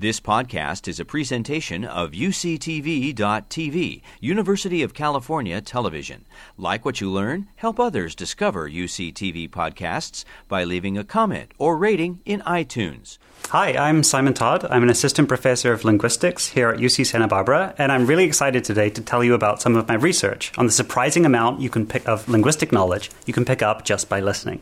This podcast is a presentation of UCTV.tv, University of California Television. Like what you learn? Help others discover UCTV podcasts by leaving a comment or rating in iTunes. Hi, I'm Simon Todd. I'm an assistant professor of linguistics here at UC Santa Barbara, and I'm really excited today to tell you about some of my research on the surprising amount you can pick of linguistic knowledge you can pick up just by listening.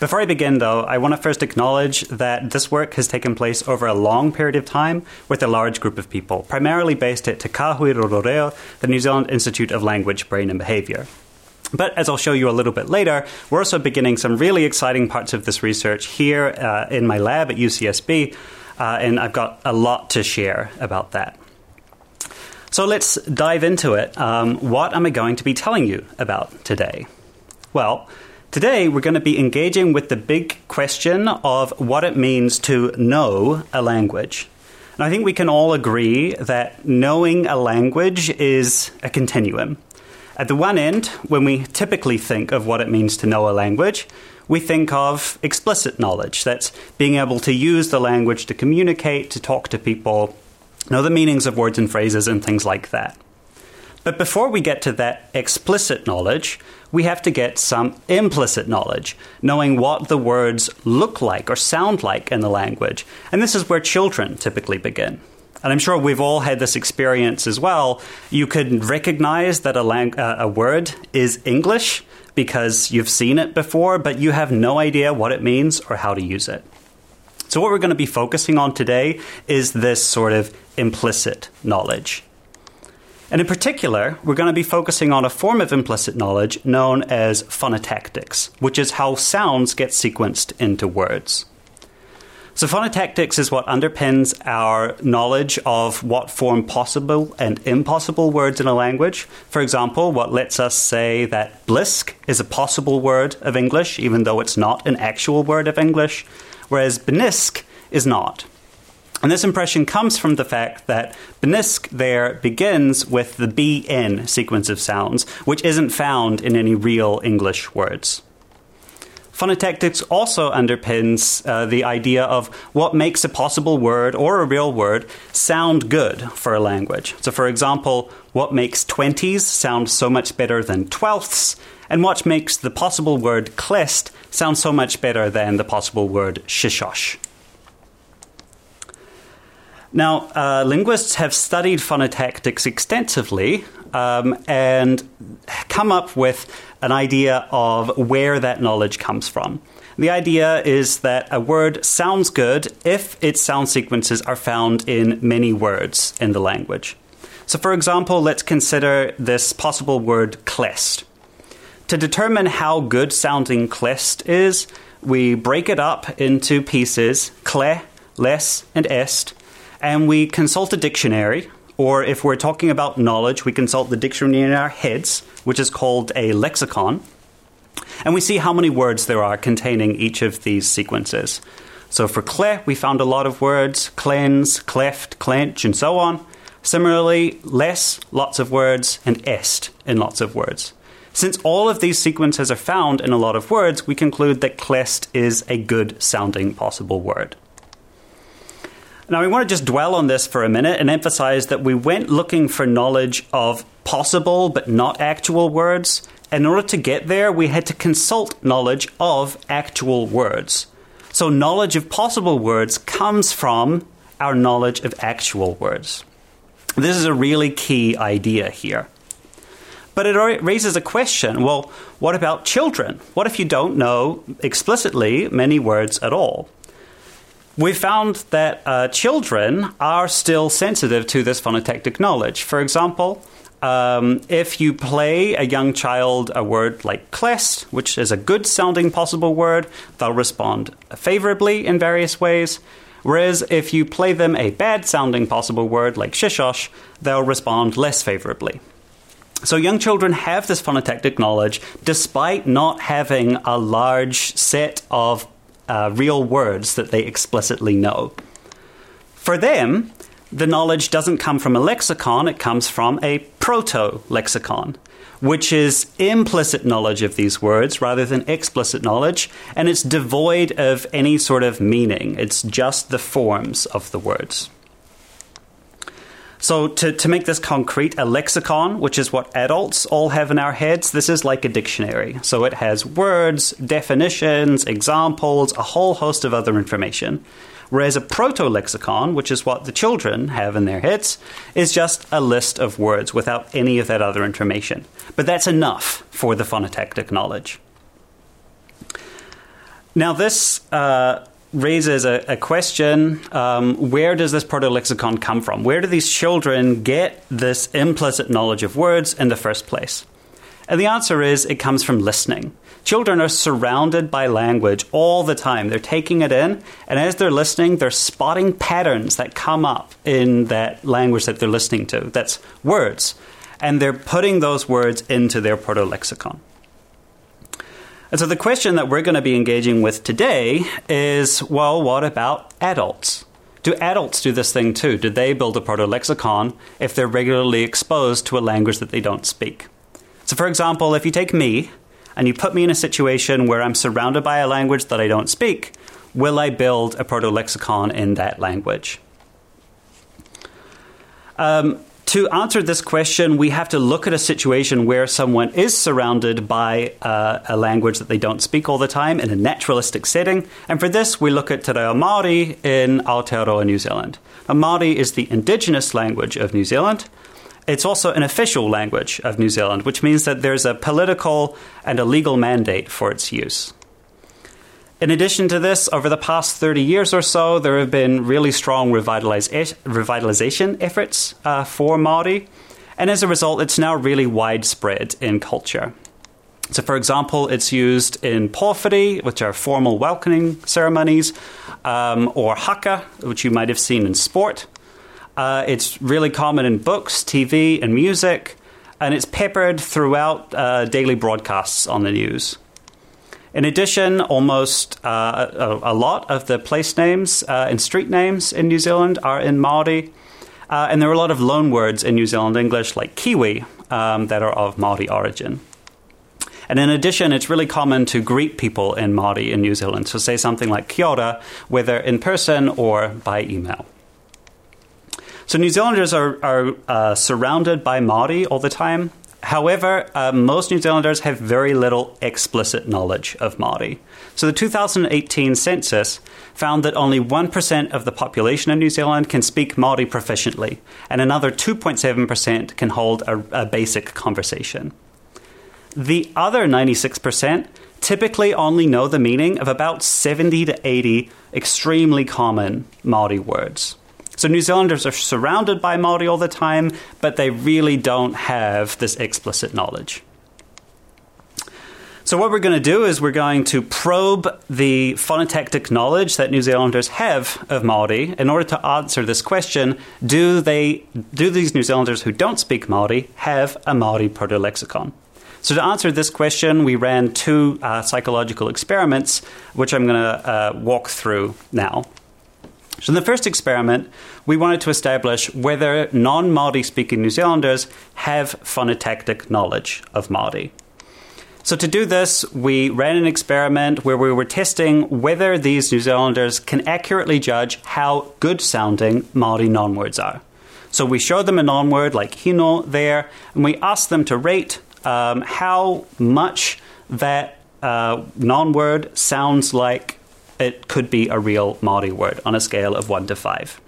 Before I begin, though, I want to first acknowledge that this work has taken place over a long period of time with a large group of people, primarily based at Te Kāhui Roro Reo, the New Zealand Institute of Language, Brain and Behaviour. But as I'll show you a little bit later, we're also beginning some really exciting parts of this research here uh, in my lab at UCSB, uh, and I've got a lot to share about that. So let's dive into it. Um, what am I going to be telling you about today? Well, Today, we're going to be engaging with the big question of what it means to know a language. And I think we can all agree that knowing a language is a continuum. At the one end, when we typically think of what it means to know a language, we think of explicit knowledge. That's being able to use the language to communicate, to talk to people, know the meanings of words and phrases, and things like that. But before we get to that explicit knowledge, we have to get some implicit knowledge, knowing what the words look like or sound like in the language. And this is where children typically begin. And I'm sure we've all had this experience as well. You could recognize that a, lang- uh, a word is English because you've seen it before, but you have no idea what it means or how to use it. So, what we're going to be focusing on today is this sort of implicit knowledge. And in particular, we're going to be focusing on a form of implicit knowledge known as phonotactics, which is how sounds get sequenced into words. So, phonotactics is what underpins our knowledge of what form possible and impossible words in a language. For example, what lets us say that blisk is a possible word of English, even though it's not an actual word of English, whereas benisk is not. And this impression comes from the fact that Benisk there begins with the BN sequence of sounds, which isn't found in any real English words. Phonotactics also underpins uh, the idea of what makes a possible word or a real word sound good for a language. So, for example, what makes 20s sound so much better than twelfths, and what makes the possible word clest sound so much better than the possible word shishosh. Now, uh, linguists have studied phonotactics extensively um, and come up with an idea of where that knowledge comes from. The idea is that a word sounds good if its sound sequences are found in many words in the language. So, for example, let's consider this possible word clest. To determine how good sounding clest is, we break it up into pieces cle, les, and est and we consult a dictionary, or if we're talking about knowledge, we consult the dictionary in our heads, which is called a lexicon, and we see how many words there are containing each of these sequences. So for cle, we found a lot of words cleanse, cleft, clench, and so on. Similarly, less, lots of words, and est, in lots of words. Since all of these sequences are found in a lot of words, we conclude that clest is a good sounding possible word. Now, we want to just dwell on this for a minute and emphasize that we went looking for knowledge of possible but not actual words. In order to get there, we had to consult knowledge of actual words. So, knowledge of possible words comes from our knowledge of actual words. This is a really key idea here. But it raises a question well, what about children? What if you don't know explicitly many words at all? We found that uh, children are still sensitive to this phonotactic knowledge. For example, um, if you play a young child a word like clest, which is a good sounding possible word, they'll respond favorably in various ways. Whereas if you play them a bad sounding possible word like shishosh, they'll respond less favorably. So young children have this phonotactic knowledge despite not having a large set of uh, real words that they explicitly know. For them, the knowledge doesn't come from a lexicon, it comes from a proto lexicon, which is implicit knowledge of these words rather than explicit knowledge, and it's devoid of any sort of meaning. It's just the forms of the words. So, to, to make this concrete, a lexicon, which is what adults all have in our heads, this is like a dictionary. So, it has words, definitions, examples, a whole host of other information. Whereas a proto lexicon, which is what the children have in their heads, is just a list of words without any of that other information. But that's enough for the phonotactic knowledge. Now, this uh, raises a, a question um, where does this proto lexicon come from? Where do these children get this implicit knowledge of words in the first place? And the answer is it comes from listening. Children are surrounded by language all the time. They're taking it in, and as they're listening, they're spotting patterns that come up in that language that they're listening to. That's words. And they're putting those words into their proto lexicon. And so the question that we're going to be engaging with today is well, what about adults? Do adults do this thing too? Do they build a proto lexicon if they're regularly exposed to a language that they don't speak? So, for example, if you take me and you put me in a situation where I'm surrounded by a language that I don't speak, will I build a proto lexicon in that language? Um, to answer this question, we have to look at a situation where someone is surrounded by uh, a language that they don't speak all the time in a naturalistic setting. And for this, we look at Te Reo Māori in Aotearoa, New Zealand. Now, Māori is the indigenous language of New Zealand. It's also an official language of New Zealand, which means that there's a political and a legal mandate for its use. In addition to this, over the past 30 years or so, there have been really strong revitalization efforts uh, for Māori, and as a result, it's now really widespread in culture. So, for example, it's used in pōwhiri, which are formal welcoming ceremonies, um, or haka, which you might have seen in sport. Uh, it's really common in books, TV, and music, and it's peppered throughout uh, daily broadcasts on the news. In addition, almost uh, a, lot of the place names uh, and street names in New Zealand are in Māori. Uh, and there are a lot of loanwords in New Zealand English, like Kiwi, um, that are of Māori origin. And in addition, it's really common to greet people in Māori in New Zealand. So say something like kia ora, whether in person or by email. So New Zealanders are, are uh, surrounded by Māori all the time. However, uh, most New Zealanders have very little explicit knowledge of Māori. So the 2018 census found that only 1% of the population of New Zealand can speak Māori proficiently, and another 2.7% can hold a, a basic conversation. The other 96% typically only know the meaning of about 70 to 80 extremely common Māori words. So New Zealanders are surrounded by Maori all the time, but they really don't have this explicit knowledge. So, what we're going to do is we're going to probe the phonotactic knowledge that New Zealanders have of Maori in order to answer this question: Do they, do these New Zealanders who don't speak Maori have a Maori proto-lexicon? So, to answer this question, we ran two uh, psychological experiments, which I'm going to uh, walk through now. So, in the first experiment, we wanted to establish whether non Māori speaking New Zealanders have phonotactic knowledge of Māori. So, to do this, we ran an experiment where we were testing whether these New Zealanders can accurately judge how good sounding Māori non words are. So, we showed them a non word like hino there, and we asked them to rate um, how much that uh, non word sounds like it could be a real Māori word on a scale of 1 to 5.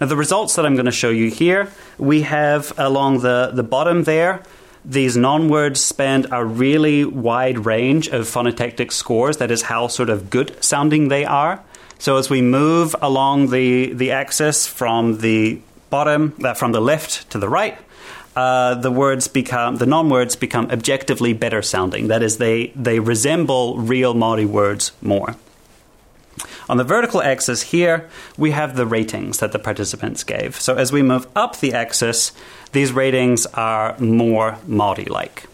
Now, the results that I'm going to show you here, we have along the, the bottom there, these non words spend a really wide range of phonotactic scores. That is how sort of good sounding they are. So as we move along the, the axis from the bottom, uh, from the left to the right, uh, the words become the non-words become objectively better sounding. That is, they they resemble real Maori words more. On the vertical axis here, we have the ratings that the participants gave. So as we move up the axis, these ratings are more Maori-like.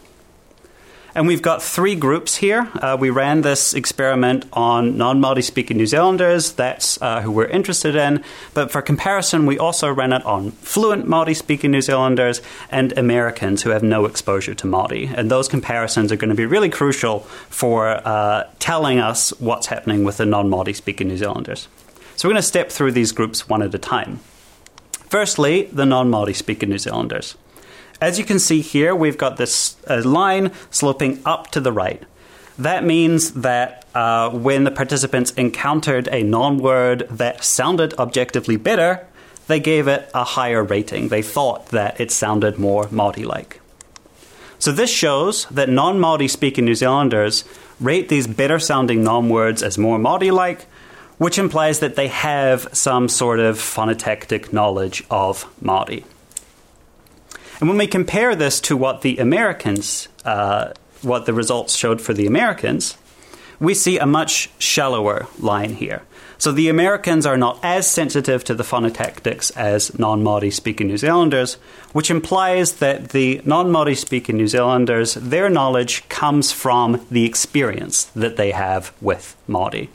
And we've got three groups here. Uh, we ran this experiment on non Māori speaking New Zealanders, that's uh, who we're interested in. But for comparison, we also ran it on fluent Māori speaking New Zealanders and Americans who have no exposure to Māori. And those comparisons are going to be really crucial for uh, telling us what's happening with the non Māori speaking New Zealanders. So we're going to step through these groups one at a time. Firstly, the non Māori speaking New Zealanders. As you can see here, we've got this uh, line sloping up to the right. That means that uh, when the participants encountered a non word that sounded objectively better, they gave it a higher rating. They thought that it sounded more Māori like. So this shows that non Māori speaking New Zealanders rate these better sounding non words as more Māori like, which implies that they have some sort of phonotactic knowledge of Māori. And when we compare this to what the Americans, uh, what the results showed for the Americans, we see a much shallower line here. So the Americans are not as sensitive to the phonotactics as non Māori speaking New Zealanders, which implies that the non Māori speaking New Zealanders, their knowledge comes from the experience that they have with Māori.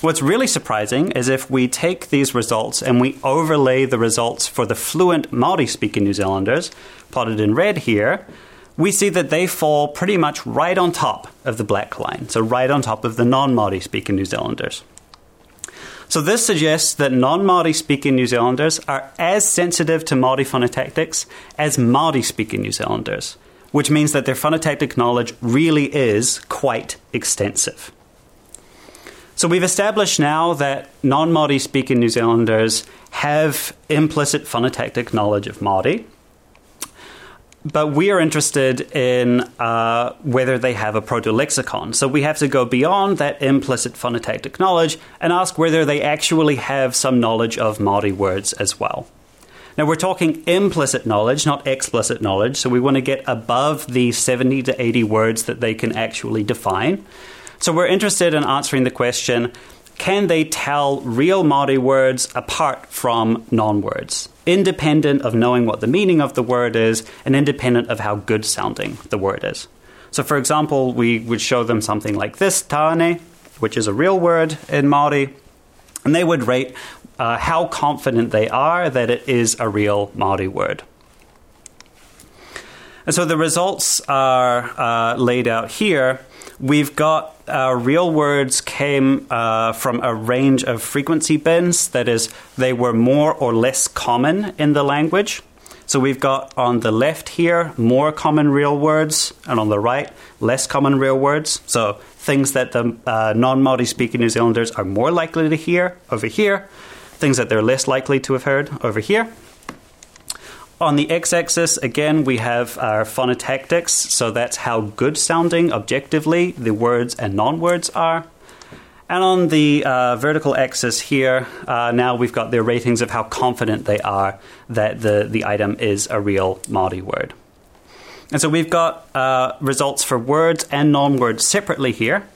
What's really surprising is if we take these results and we overlay the results for the fluent Maori speaking New Zealanders, plotted in red here, we see that they fall pretty much right on top of the black line, so right on top of the non Maori speaking New Zealanders. So this suggests that non Maori speaking New Zealanders are as sensitive to Maori phonotactics as Maori speaking New Zealanders, which means that their phonotactic knowledge really is quite extensive. So we've established now that non Māori speaking New Zealanders have implicit phonotactic knowledge of Māori. But we are interested in uh, whether they have a proto lexicon. So we have to go beyond that implicit phonotactic knowledge and ask whether they actually have some knowledge of Māori words as well. Now, we're talking implicit knowledge, not explicit knowledge, so we want to get above the 70 to 80 words that they can actually define. So we're interested in answering the question can they tell real Māori words apart from non words, independent of knowing what the meaning of the word is and independent of how good sounding the word is? So, for example, we would show them something like this, tāne, which is a real word in Māori, and they would rate uh, how confident they are that it is a real Māori word. And so the results are uh, laid out here. We've got uh, real words came uh, from a range of frequency bins. That is, they were more or less common in the language. So we've got on the left here more common real words, and on the right less common real words. So things that the uh, non Māori speaking New Zealanders are more likely to hear over here, things that they're less likely to have heard over here. On the x axis, again, we have our phonotactics, so that's how good sounding objectively the words and non words are. And on the uh, vertical axis here, uh, now we've got their ratings of how confident they are that the, the item is a real Māori word. And so we've got uh, results for words and non words separately here.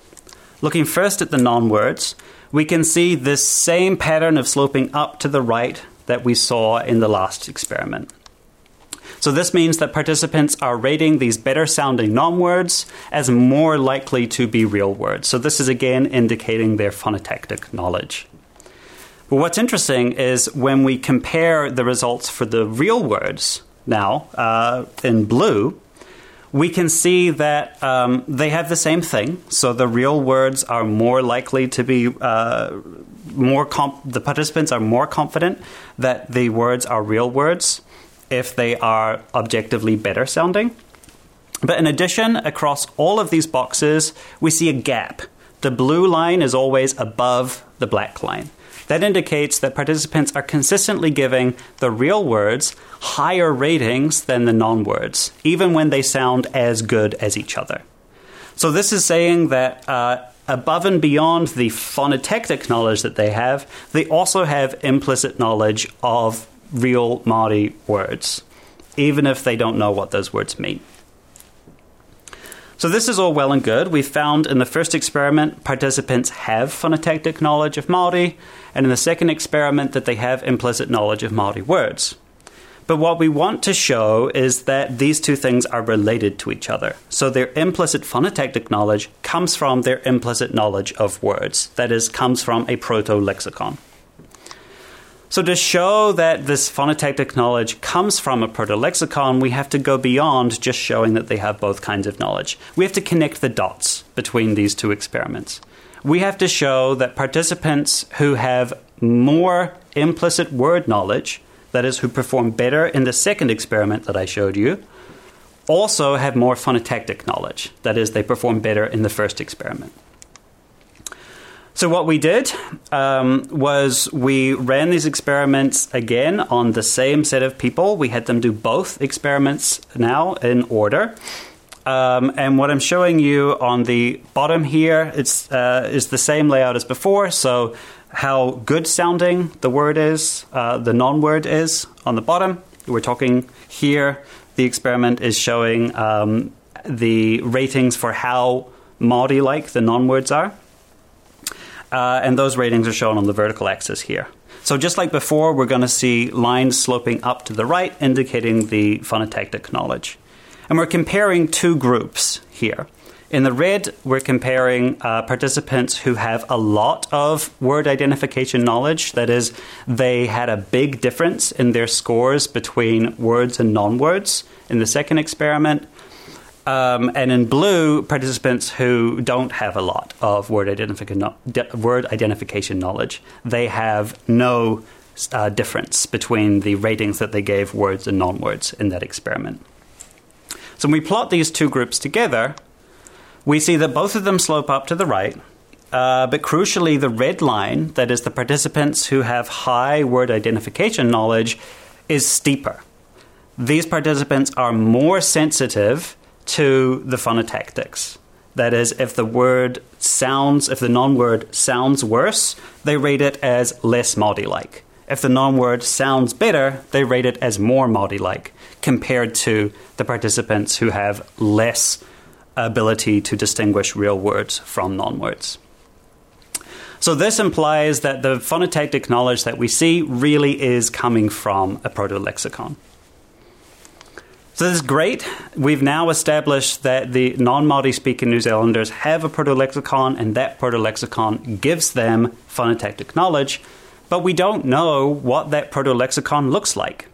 Looking first at the non words, we can see this same pattern of sloping up to the right that we saw in the last experiment. So this means that participants are rating these better sounding non words as more likely to be real words. So this is again indicating their phonotactic knowledge. But what's interesting is when we compare the results for the real words now uh, in blue, we can see that um, they have the same thing. So the real words are more likely to be uh, more. Comp- the participants are more confident that the words are real words if they are objectively better sounding. But in addition, across all of these boxes, we see a gap. The blue line is always above the black line. That indicates that participants are consistently giving the real words higher ratings than the non words, even when they sound as good as each other. So, this is saying that uh, above and beyond the phonotactic knowledge that they have, they also have implicit knowledge of real Māori words, even if they don't know what those words mean. So, this is all well and good. We found in the first experiment participants have phonotactic knowledge of Māori, and in the second experiment that they have implicit knowledge of Māori words. But what we want to show is that these two things are related to each other. So their implicit phonotactic knowledge comes from their implicit knowledge of words, that is, comes from a proto lexicon. So, to show that this phonotactic knowledge comes from a proto lexicon, we have to go beyond just showing that they have both kinds of knowledge. We have to connect the dots between these two experiments. We have to show that participants who have more implicit word knowledge, that is, who perform better in the second experiment that I showed you, also have more phonotactic knowledge, that is, they perform better in the first experiment. So, what we did um, was we ran these experiments again on the same set of people. We had them do both experiments now in order. Um, and what I'm showing you on the bottom here it's, uh, is the same layout as before. So, how good sounding the word is, uh, the non word is on the bottom. We're talking here, the experiment is showing um, the ratings for how Maori like the non words are uh, and those ratings are shown on the vertical axis here. So just like before, we're going to see lines sloping up to the right, indicating the phonotactic knowledge. And we're comparing two groups here. In the red, we're comparing uh, participants who have a lot of word identification knowledge. That is, they had a big difference in their scores between words and non words in the second experiment. Um, and in blue, participants who don't have a lot of word, identific- word identification knowledge, they have no uh, difference between the ratings that they gave words and non words in that experiment. So when we plot these two groups together, we see that both of them slope up to the right. Uh, but crucially, the red line, that is the participants who have high word identification knowledge, is steeper. These participants are more sensitive to the phonotactics. That is, if the word sounds, if the non word sounds worse, they rate it as less Māori like. If the non word sounds better, they rate it as more Māori like, compared to the participants who have less ability to distinguish real words from non words. So, this implies that the phonotactic knowledge that we see really is coming from a proto lexicon. So this is great. We've now established that the non Māori speaking New Zealanders have a proto lexicon, and that proto lexicon gives them phonotactic knowledge, but we don't know what that proto lexicon looks like.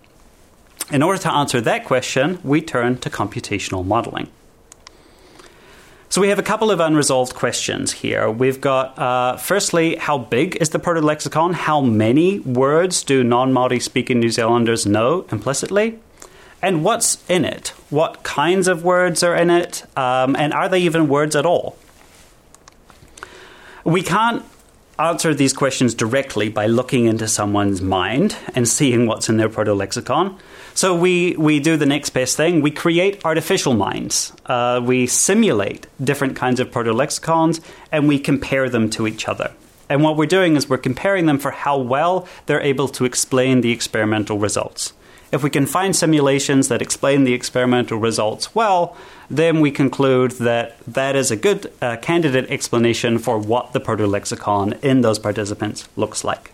In order to answer that question, we turn to computational modeling. So we have a couple of unresolved questions here. We've got, uh, firstly, how big is the proto lexicon? How many words do non Māori speaking New Zealanders know implicitly? And what's in it? What kinds of words are in it? Um, and are they even words at all? We can't answer these questions directly by looking into someone's mind and seeing what's in their proto lexicon. So we, we do the next best thing. We create artificial minds. Uh, we simulate different kinds of proto lexicons and we compare them to each other. And what we're doing is we're comparing them for how well they're able to explain the experimental results. If we can find simulations that explain the experimental results well, then we conclude that that is a good uh, candidate explanation for what the proto-lexicon in those participants looks like.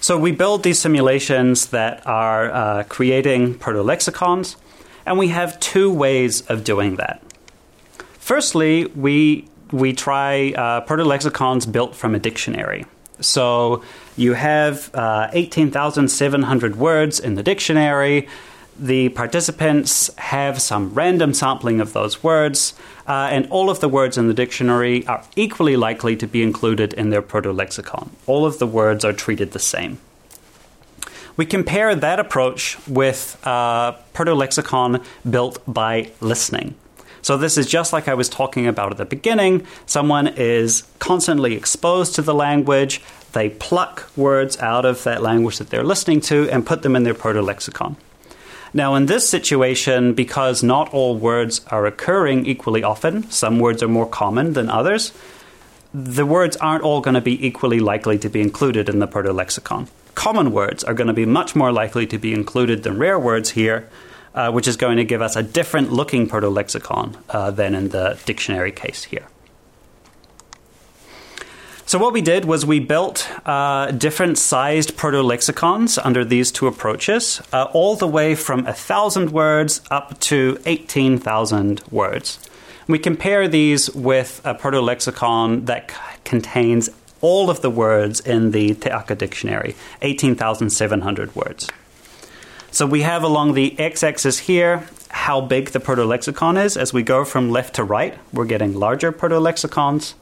So we build these simulations that are uh, creating proto-lexicons, and we have two ways of doing that. Firstly, we we try uh, proto-lexicons built from a dictionary. So you have uh, 18,700 words in the dictionary. The participants have some random sampling of those words, uh, and all of the words in the dictionary are equally likely to be included in their proto lexicon. All of the words are treated the same. We compare that approach with uh, proto lexicon built by listening. So, this is just like I was talking about at the beginning. Someone is constantly exposed to the language, they pluck words out of that language that they're listening to and put them in their proto lexicon. Now, in this situation, because not all words are occurring equally often, some words are more common than others, the words aren't all going to be equally likely to be included in the proto lexicon. Common words are going to be much more likely to be included than rare words here, uh, which is going to give us a different looking proto lexicon uh, than in the dictionary case here. So what we did was we built uh, different sized proto-lexicons under these two approaches, uh, all the way from a thousand words up to eighteen thousand words. We compare these with a proto-lexicon that c- contains all of the words in the Te Aka dictionary, eighteen thousand seven hundred words. So we have along the x-axis here how big the proto-lexicon is. As we go from left to right, we're getting larger proto-lexicons.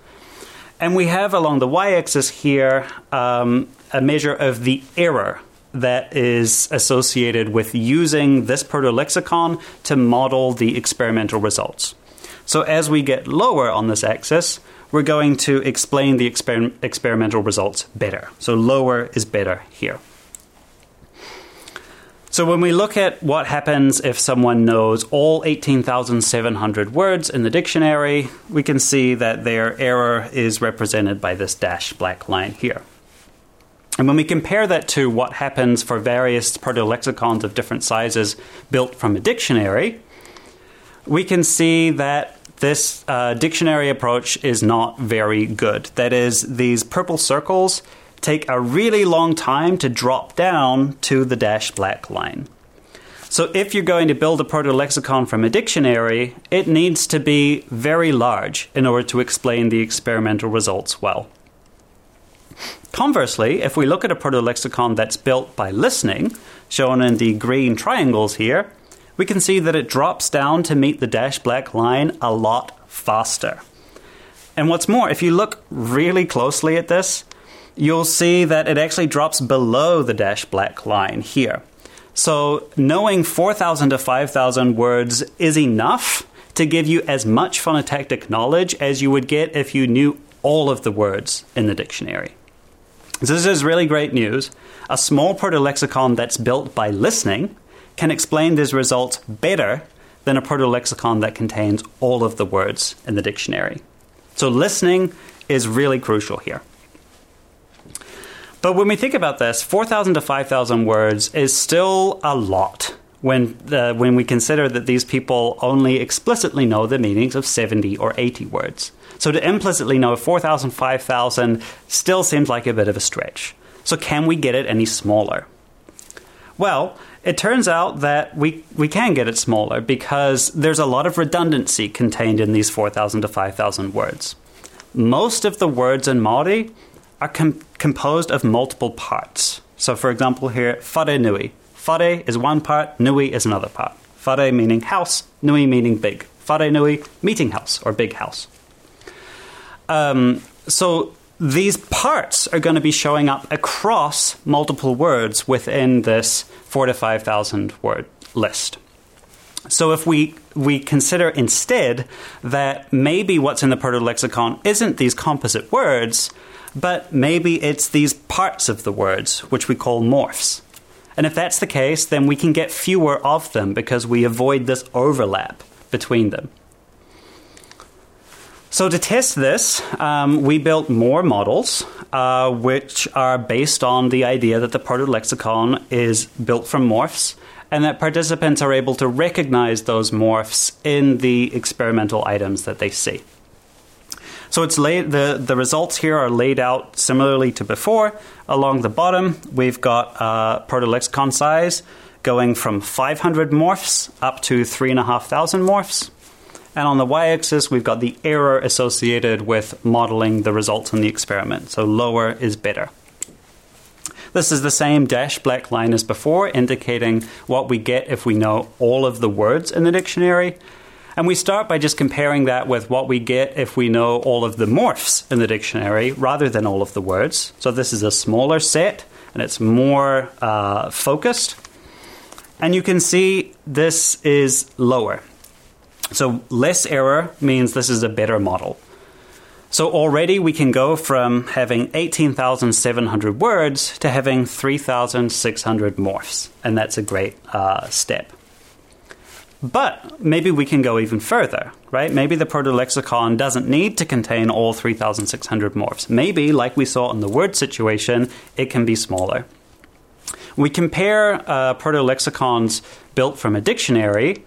And we have along the y axis here um, a measure of the error that is associated with using this proto lexicon to model the experimental results. So as we get lower on this axis, we're going to explain the exper- experimental results better. So lower is better here. So when we look at what happens if someone knows all 18,700 words in the dictionary, we can see that their error is represented by this dashed black line here. And when we compare that to what happens for various proto-lexicons of different sizes built from a dictionary, we can see that this uh, dictionary approach is not very good. That is, these purple circles take a really long time to drop down to the dash black line. So, if you're going to build a proto lexicon from a dictionary, it needs to be very large in order to explain the experimental results well. Conversely, if we look at a proto lexicon that's built by listening, shown in the green triangles here, we can see that it drops down to meet the dash black line a lot faster. And what's more, if you look really closely at this, you'll see that it actually drops below the dash black line here. So knowing 4,000 to 5,000 words is enough to give you as much phonotactic knowledge as you would get if you knew all of the words in the dictionary. This is really great news. A small proto-lexicon that's built by listening can explain these results better than a proto-lexicon that contains all of the words in the dictionary. So listening is really crucial here. But when we think about this, 4,000 to 5,000 words is still a lot when, the, when we consider that these people only explicitly know the meanings of 70 or 80 words. So to implicitly know 4,000, 5,000 still seems like a bit of a stretch. So can we get it any smaller? Well, it turns out that we, we can get it smaller because there's a lot of redundancy contained in these 4,000 to 5,000 words. Most of the words in Māori are com- composed of multiple parts. So, for example, here, whare nui. Whare is one part, nui is another part. Whare meaning house, nui meaning big. Whare nui, meeting house or big house. Um, so, these parts are going to be showing up across multiple words within this four to 5,000 word list. So if we we consider instead that maybe what's in the proto lexicon isn't these composite words, but maybe it's these parts of the words, which we call morphs. And if that's the case, then we can get fewer of them because we avoid this overlap between them. So, to test this, um, we built more models, uh, which are based on the idea that the proto lexicon is built from morphs and that participants are able to recognize those morphs in the experimental items that they see. So it's laid, the, the results here are laid out similarly to before. Along the bottom, we've got uh, proto-lexicon size going from 500 morphs up to 3,500 morphs. And on the y-axis, we've got the error associated with modeling the results in the experiment. So lower is better. This is the same dash black line as before, indicating what we get if we know all of the words in the dictionary. And we start by just comparing that with what we get if we know all of the morphs in the dictionary rather than all of the words. So this is a smaller set and it's more uh, focused. And you can see this is lower. So less error means this is a better model. So already we can go from having 18,700 words to having 3,600 morphs. And that's a great uh, step. But maybe we can go even further, right? Maybe the proto lexicon doesn't need to contain all 3,600 morphs. Maybe, like we saw in the word situation, it can be smaller. We compare uh, proto lexicons built from a dictionary,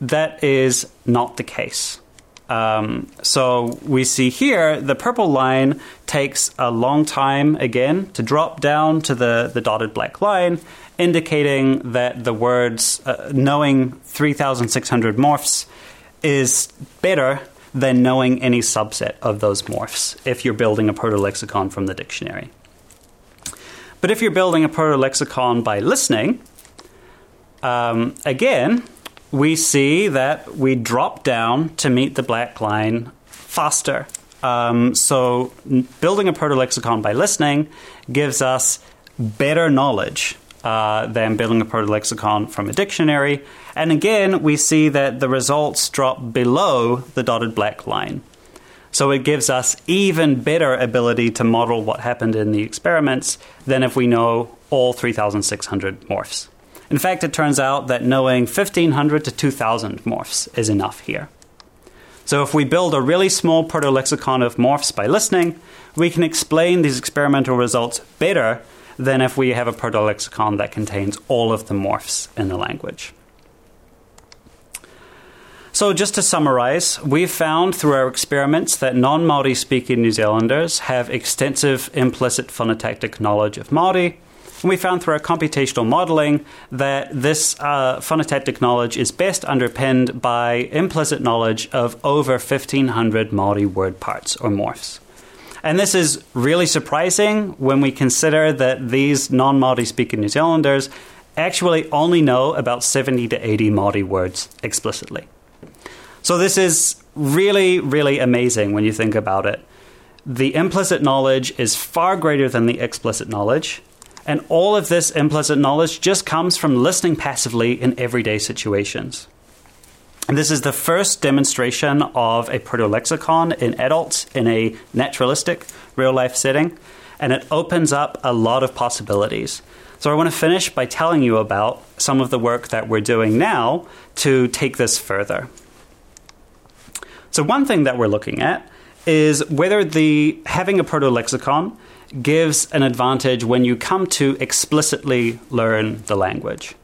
that is not the case. Um, so we see here the purple line takes a long time again to drop down to the, the dotted black line, indicating that the words uh, knowing 3,600 morphs is better than knowing any subset of those morphs if you're building a proto-lexicon from the dictionary. But if you're building a proto-lexicon by listening, um, again, we see that we drop down to meet the black line faster. Um, so, building a proto lexicon by listening gives us better knowledge uh, than building a proto lexicon from a dictionary. And again, we see that the results drop below the dotted black line. So it gives us even better ability to model what happened in the experiments than if we know all 3,600 morphs. In fact, it turns out that knowing 1500 to 2000 morphs is enough here. So if we build a really small proto-lexicon of morphs by listening, we can explain these experimental results better than if we have a proto-lexicon that contains all of the morphs in the language. So, just to summarize, we've found through our experiments that non Maori speaking New Zealanders have extensive implicit phonotactic knowledge of Maori, and we found through our computational modeling that this uh, phonotactic knowledge is best underpinned by implicit knowledge of over 1,500 Māori word parts or morphs. And this is really surprising when we consider that these non Māori speaking New Zealanders actually only know about 70 to 80 Māori words explicitly. So this is really, really amazing when you think about it. The implicit knowledge is far greater than the explicit knowledge, and all of this implicit knowledge just comes from listening passively in everyday situations. This is the first demonstration of a proto-lexicon in adults in a naturalistic real life setting, and it opens up a lot of possibilities. So I want to finish by telling you about some of the work that we're doing now to take this further. So one thing that we're looking at is whether the having a proto-lexicon gives an advantage when you come to explicitly learn the language.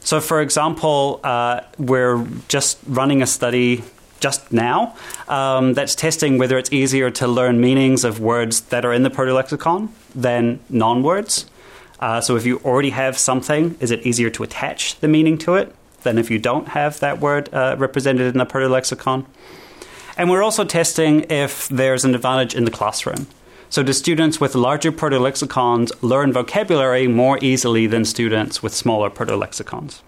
So, for example, uh, we're just running a study just now um, that's testing whether it's easier to learn meanings of words that are in the proto lexicon than non words. Uh, so, if you already have something, is it easier to attach the meaning to it than if you don't have that word uh, represented in the proto lexicon? And we're also testing if there's an advantage in the classroom. So, do students with larger proto-lexicons learn vocabulary more easily than students with smaller proto-lexicons?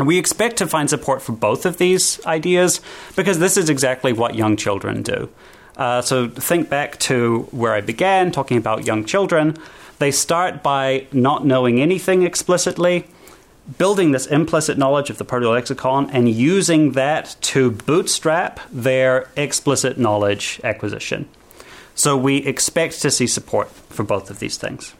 We expect to find support for both of these ideas because this is exactly what young children do. Uh, so, think back to where I began talking about young children. They start by not knowing anything explicitly, building this implicit knowledge of the proto-lexicon, and using that to bootstrap their explicit knowledge acquisition. So we expect to see support for both of these things.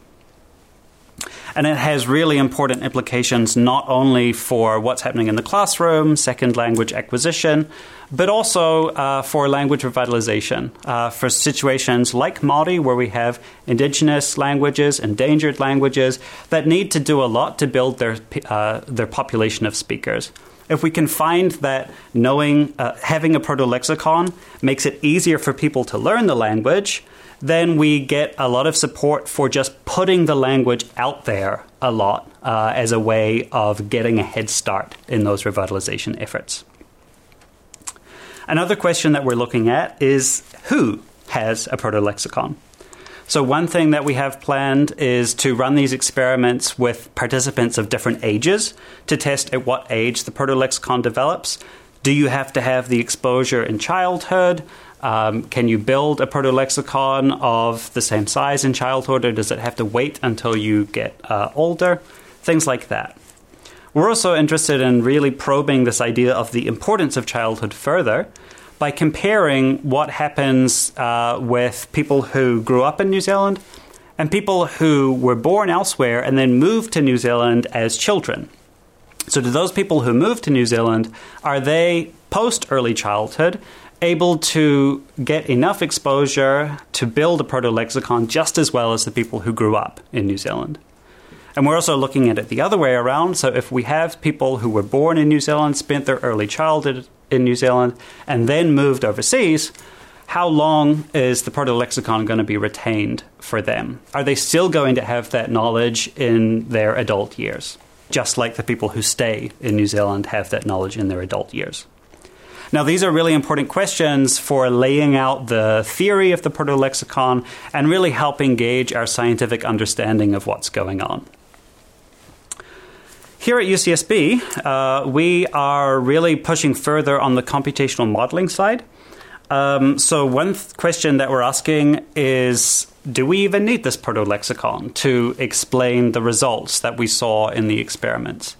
And it has really important implications not only for what's happening in the classroom, second language acquisition, but also uh, for language revitalization. Uh, for situations like Māori, where we have indigenous languages, endangered languages, that need to do a lot to build their, uh, their population of speakers if we can find that knowing, uh, having a proto lexicon makes it easier for people to learn the language, then we get a lot of support for just putting the language out there a lot uh, as a way of getting a head start in those revitalization efforts. Another question that we're looking at is who has a proto lexicon? So, one thing that we have planned is to run these experiments with participants of different ages to test at what age the proto-lexicon develops. Do you have to have the exposure in childhood? Um, can you build a proto-lexicon of the same size in childhood, or does it have to wait until you get uh, older? Things like that. We're also interested in really probing this idea of the importance of childhood further by comparing what happens uh, with people who grew up in New Zealand and people who were born elsewhere and then moved to New Zealand as children. So, to those people who moved to New Zealand, are they post early childhood able to get enough exposure to build a proto lexicon just as well as the people who grew up in New Zealand? And we're also looking at it the other way around. So, if we have people who were born in New Zealand, spent their early childhood in New Zealand and then moved overseas, how long is the proto lexicon going to be retained for them? Are they still going to have that knowledge in their adult years? Just like the people who stay in New Zealand have that knowledge in their adult years. Now, these are really important questions for laying out the theory of the proto lexicon and really helping gauge our scientific understanding of what's going on. Here at UCSB, uh, we are really pushing further on the computational modeling side. Um, so, one th- question that we're asking is Do we even need this proto lexicon to explain the results that we saw in the experiments?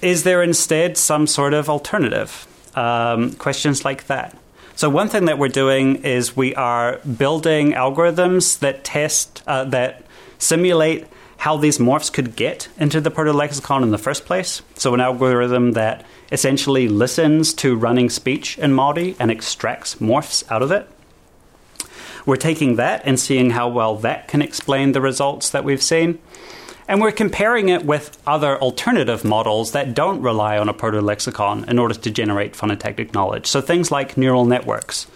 Is there instead some sort of alternative? Um, questions like that. So, one thing that we're doing is we are building algorithms that test, uh, that simulate how these morphs could get into the proto lexicon in the first place. So, an algorithm that essentially listens to running speech in Māori and extracts morphs out of it. We're taking that and seeing how well that can explain the results that we've seen. And we're comparing it with other alternative models that don't rely on a proto lexicon in order to generate phonotactic knowledge. So things like neural networks.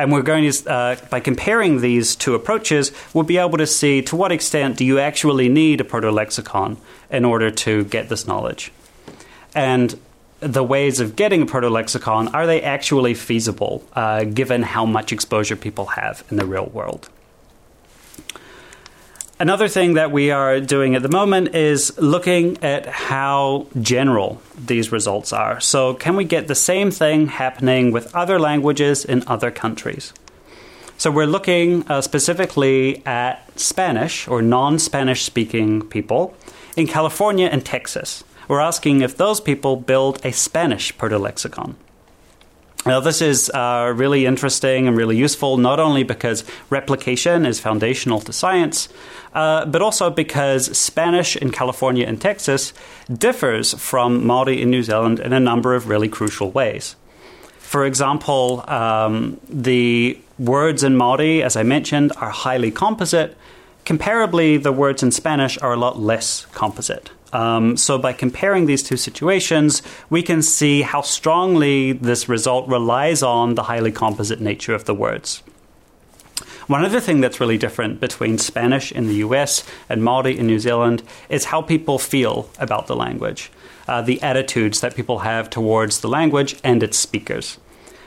And we're going to, uh, by comparing these two approaches, we'll be able to see to what extent do you actually need a proto lexicon in order to get this knowledge. And the ways of getting a proto lexicon are they actually feasible uh, given how much exposure people have in the real world? Another thing that we are doing at the moment is looking at how general these results are. So, can we get the same thing happening with other languages in other countries? So, we're looking uh, specifically at Spanish or non Spanish speaking people in California and Texas. We're asking if those people build a Spanish proto lexicon. Now, this is uh, really interesting and really useful, not only because replication is foundational to science, uh, but also because Spanish in California and Texas differs from Maori in New Zealand in a number of really crucial ways. For example, um, the words in Maori, as I mentioned, are highly composite. Comparably, the words in Spanish are a lot less composite. Um, so, by comparing these two situations, we can see how strongly this result relies on the highly composite nature of the words. One other thing that's really different between Spanish in the US and Maori in New Zealand is how people feel about the language, uh, the attitudes that people have towards the language and its speakers.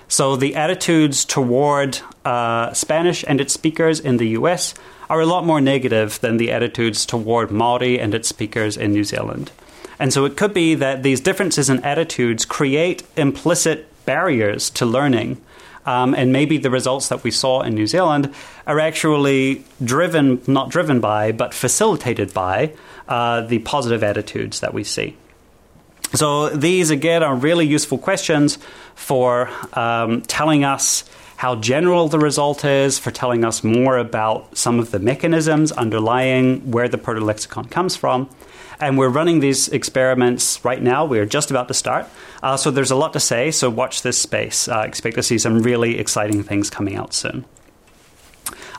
So, the attitudes toward uh, Spanish and its speakers in the US are a lot more negative than the attitudes toward Maori and its speakers in New Zealand. And so it could be that these differences in attitudes create implicit barriers to learning. Um, and maybe the results that we saw in New Zealand are actually driven, not driven by, but facilitated by uh, the positive attitudes that we see. So these, again, are really useful questions for um, telling us how general the result is, for telling us more about some of the mechanisms underlying where the proto lexicon comes from. And we're running these experiments right now. We're just about to start. Uh, so there's a lot to say, so watch this space. Uh, expect to see some really exciting things coming out soon.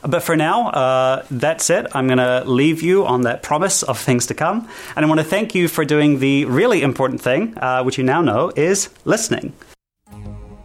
But for now, uh, that's it. I'm going to leave you on that promise of things to come. And I want to thank you for doing the really important thing, uh, which you now know is listening.